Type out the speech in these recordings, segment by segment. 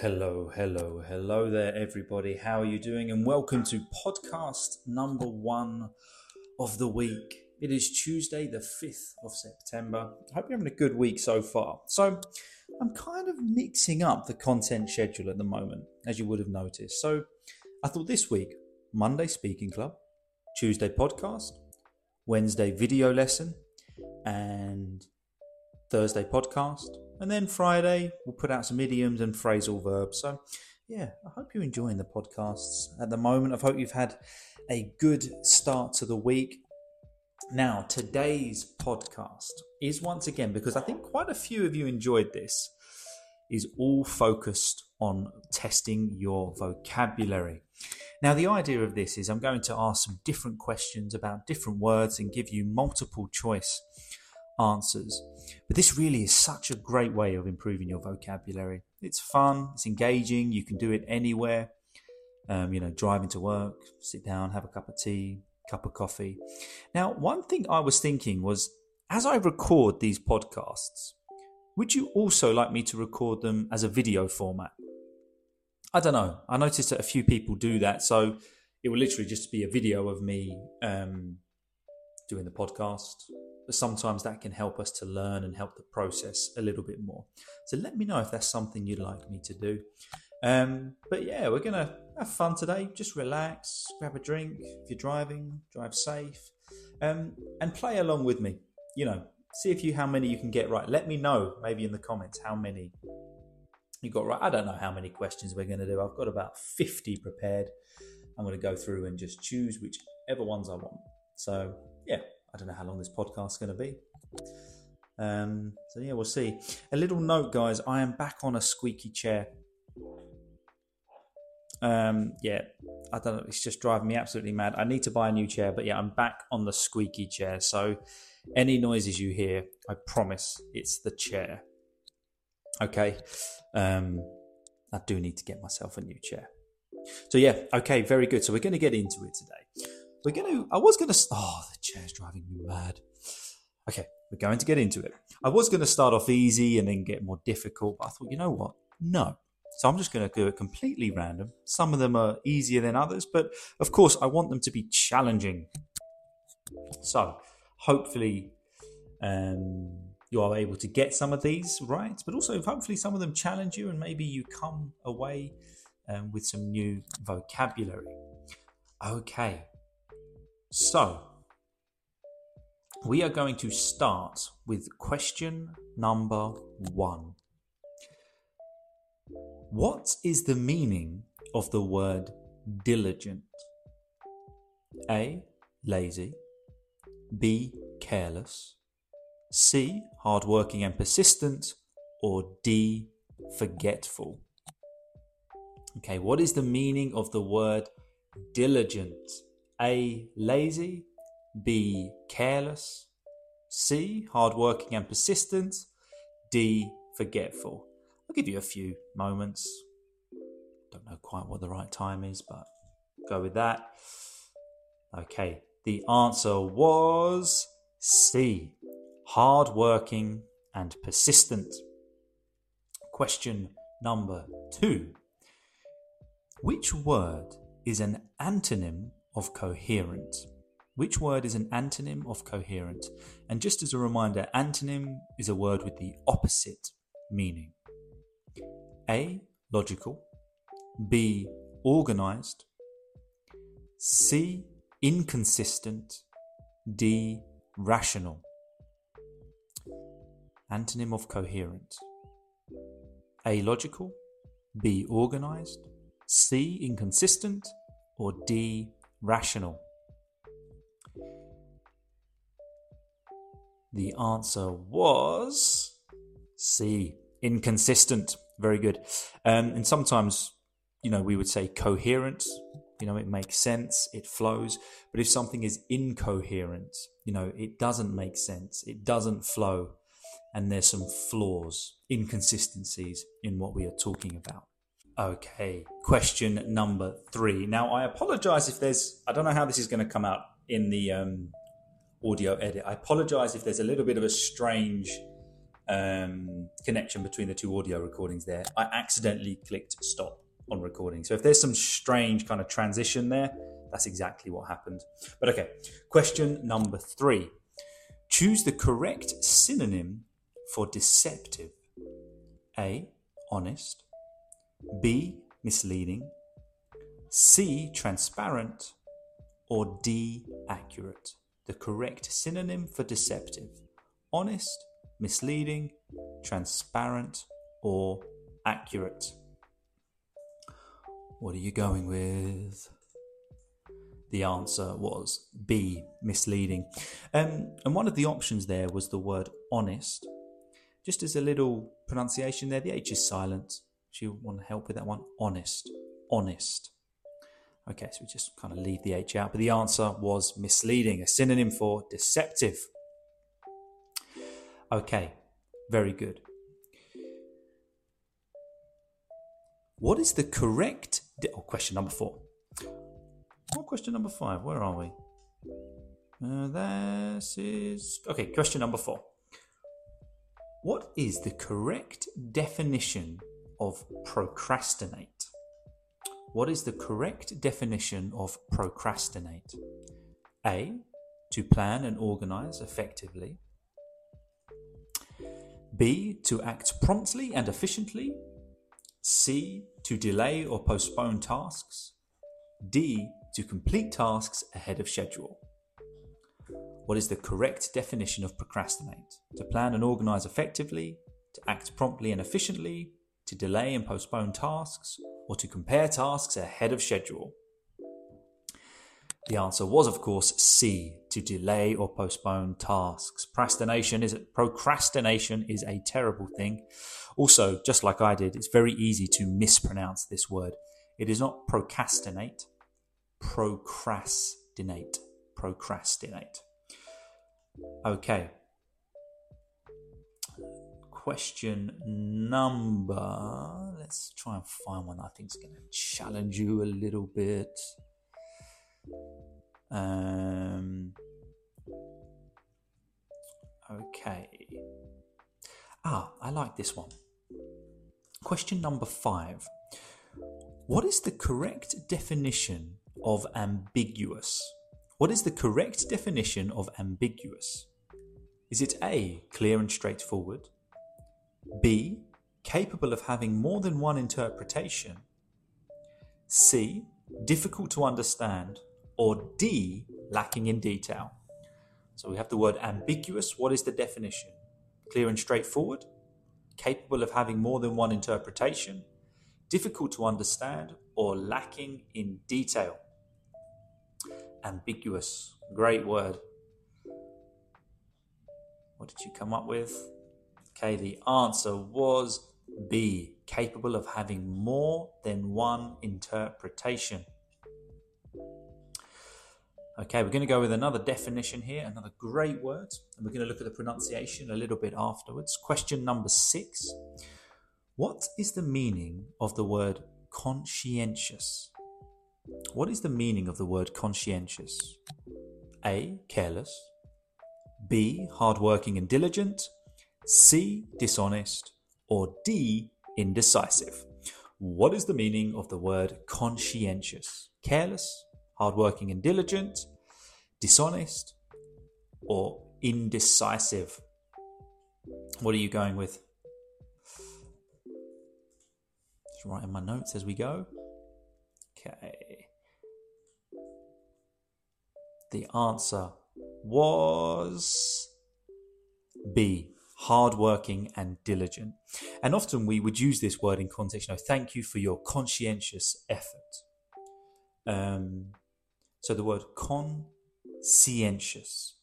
Hello, hello, hello there, everybody. How are you doing? And welcome to podcast number one of the week. It is Tuesday, the 5th of September. I hope you're having a good week so far. So, I'm kind of mixing up the content schedule at the moment, as you would have noticed. So, I thought this week, Monday Speaking Club, Tuesday podcast, Wednesday video lesson, and Thursday podcast, and then Friday we'll put out some idioms and phrasal verbs. So, yeah, I hope you're enjoying the podcasts at the moment. I hope you've had a good start to the week. Now, today's podcast is once again because I think quite a few of you enjoyed this. Is all focused on testing your vocabulary. Now, the idea of this is I'm going to ask some different questions about different words and give you multiple choice answers. But this really is such a great way of improving your vocabulary. It's fun, it's engaging, you can do it anywhere. Um, you know, driving to work, sit down, have a cup of tea, cup of coffee. Now, one thing I was thinking was as I record these podcasts, would you also like me to record them as a video format? I don't know. I noticed that a few people do that. So it will literally just be a video of me um, doing the podcast, but sometimes that can help us to learn and help the process a little bit more. So let me know if that's something you'd like me to do. Um, but yeah, we're gonna have fun today. Just relax, grab a drink. If you're driving, drive safe, um, and play along with me. You know, see if you how many you can get right. Let me know maybe in the comments how many you got right. I don't know how many questions we're going to do. I've got about 50 prepared. I'm going to go through and just choose whichever ones I want. So yeah, I don't know how long this podcast is going to be. Um, so yeah, we'll see. A little note, guys. I am back on a squeaky chair. Um, yeah, I don't know. It's just driving me absolutely mad. I need to buy a new chair, but yeah, I'm back on the squeaky chair. So any noises you hear, I promise it's the chair. Okay. Um, I do need to get myself a new chair. So yeah, okay, very good. So we're going to get into it today. We're to, I was to, oh, the chair's driving me mad. Okay, we're going to get into it. I was to start off easy and then get more difficult, but I thought, you know what? No. So I'm just going to do it completely random. Some of them are easier than others, but of course, I want them to be challenging. So hopefully, um, you are able to get some of these right, but also hopefully some of them challenge you and maybe you come away um, with some new vocabulary. Okay, so, we are going to start with question number one. What is the meaning of the word diligent? A. Lazy. B. Careless. C. Hardworking and persistent. Or D. Forgetful. Okay, what is the meaning of the word diligent? A. Lazy. B. Careless. C. Hardworking and persistent. D. Forgetful. I'll give you a few moments. Don't know quite what the right time is, but go with that. Okay, the answer was C. Hardworking and persistent. Question number two. Which word is an antonym of coherent. Which word is an antonym of coherent? And just as a reminder, antonym is a word with the opposite meaning. A. Logical. B. Organized. C. Inconsistent. D. Rational. Antonym of coherent. A. Logical. B. Organized. C. Inconsistent. Or D rational? The answer was C. Inconsistent. Very good. Um, and sometimes, you know, we would say coherent. You know, it makes sense, it flows. But if something is incoherent, you know, it doesn't make sense, it doesn't flow, and there's some flaws, inconsistencies in what we are talking about. Okay, question number three. Now, I apologize if there's, I don't know how this is going to come out in the um, audio edit. I apologize if there's a little bit of a strange um, connection between the two audio recordings there. I accidentally clicked stop on recording. So if there's some strange kind of transition there, that's exactly what happened. But okay, question number three. Choose the correct synonym for deceptive. A. Honest. B. Misleading. C. Transparent. Or D. Accurate. The correct synonym for deceptive. Honest, misleading, transparent, or accurate. What are you going with? The answer was B, misleading. Um, and one of the options there was the word honest. Just as a little pronunciation there, the H is silent. You want to help with that one? Honest. Honest. Okay, so we just kind of leave the H out. But the answer was misleading, a synonym for deceptive. Okay, very good. What is the correct? De- oh, question number four. What question number five? Where are we? Uh, this is okay. Question number four. What is the correct definition of procrastinate? What is the correct definition of procrastinate? A. To plan and organize effectively. B. To act promptly and efficiently. C. To delay or postpone tasks. D. To complete tasks ahead of schedule. What is the correct definition of procrastinate? To plan and organize effectively, to act promptly and efficiently, to delay and postpone tasks, or to compare tasks ahead of schedule. The answer was, of course, C, to delay or postpone tasks. Procrastination is procrastination is a terrible thing. Also, just like I did, it's very easy to mispronounce this word. It is not procrastinate, procrastinate, procrastinate. Okay. Question number. Let's try and find one I think is going to challenge you a little bit. Um, okay. Ah, I like this one. Question number five. What is the correct definition of ambiguous? What is the correct definition of ambiguous? Is it A, clear and straightforward? B, capable of having more than one interpretation? C, difficult to understand? Or D, lacking in detail? So we have the word ambiguous. What is the definition? Clear and straightforward? Capable of having more than one interpretation? Difficult to understand? Or lacking in detail? ambiguous. Great word. What did you come up with? Okay, the answer was B, capable of having more than one interpretation. Okay, we're going to go with another definition here, another great word, and we're going to look at the pronunciation a little bit afterwards. Question number six What is the meaning of the word conscientious? What is the meaning of the word conscientious? A. Careless. B. Hardworking and diligent. C. Dishonest. Or D. Indecisive. What is the meaning of the word conscientious? Careless, hardworking and diligent, dishonest, or indecisive? What are you going with? Just writing my notes as we go. Okay. The answer was B. Hardworking and diligent. And often we would use this word in context, you know, thank you for your conscientious effort. Um, so the word conscientious,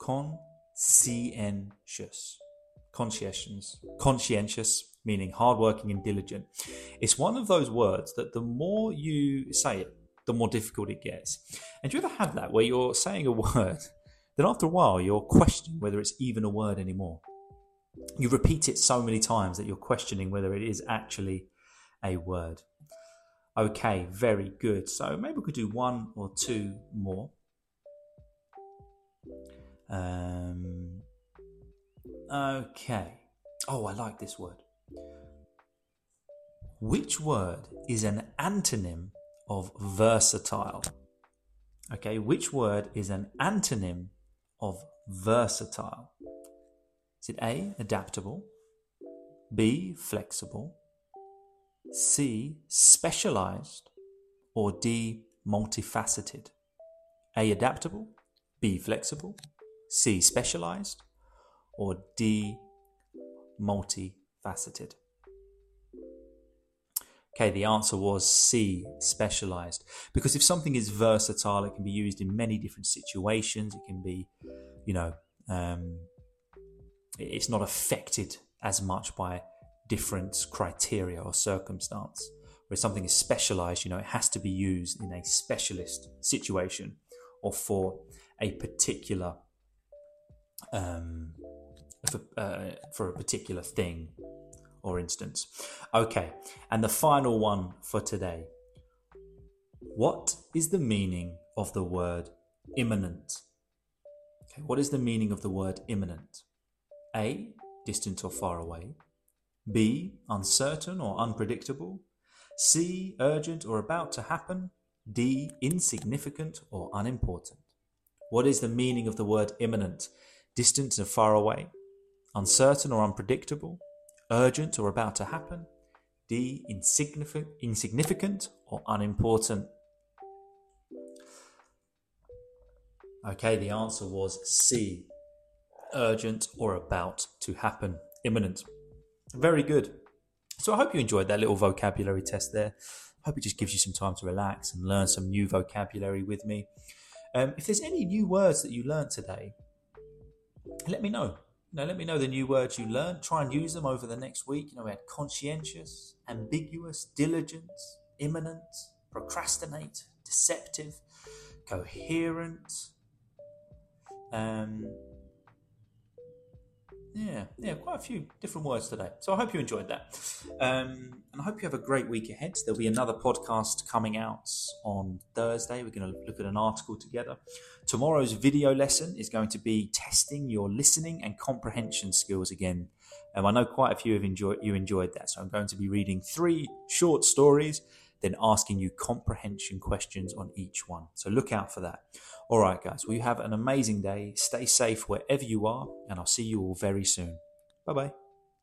conscientious, conscientious, conscientious, meaning hardworking and diligent. It's one of those words that the more you say it, the more difficult it gets. And do you ever have that where you're saying a word, then after a while you're questioning whether it's even a word anymore? You repeat it so many times that you're questioning whether it is actually a word. Okay, very good. So maybe we could do one or two more. Um, okay. Oh, I like this word. Which word is an antonym of versatile? Okay, which word is an antonym of versatile? Is it A, adaptable, B, flexible, C, specialized, or D, multifaceted? A, adaptable, B, flexible, C, specialized, or D, multifaceted? Okay, the answer was C, specialized. Because if something is versatile, it can be used in many different situations. It can be, you know, um, it's not affected as much by different criteria or circumstance. Where something is specialized, you know, it has to be used in a specialist situation or for a particular um, for, uh, for a particular thing or instance. Okay, and the final one for today. What is the meaning of the word imminent? Okay, what is the meaning of the word imminent? A. Distant or far away. B. Uncertain or unpredictable. C. Urgent or about to happen. D. Insignificant or unimportant. What is the meaning of the word imminent? Distant or far away. Uncertain or unpredictable urgent or about to happen. D, insignificant, insignificant or unimportant. Okay, the answer was C, urgent or about to happen, imminent. Very good. So I hope you enjoyed that little vocabulary test there. I hope it just gives you some time to relax and learn some new vocabulary with me. Um, if there's any new words that you learned today, let me know. Now, let me know the new words you learned. Try and use them over the next week. You know, we had conscientious, ambiguous, diligent, imminent, procrastinate, deceptive, coherent. Um, yeah, yeah, quite a few different words today. So I hope you enjoyed that. Um, and I hope you have a great week ahead. There'll be another podcast coming out on Thursday. We're going to look at an article together. Tomorrow's video lesson is going to be testing your listening and comprehension skills again. Um, I know quite a few have enjoyed you enjoyed that. So I'm going to be reading three short stories, then asking you comprehension questions on each one. So look out for that. All right, guys, well, you have an amazing day. Stay safe wherever you are, and I'll see you all very soon. Bye bye.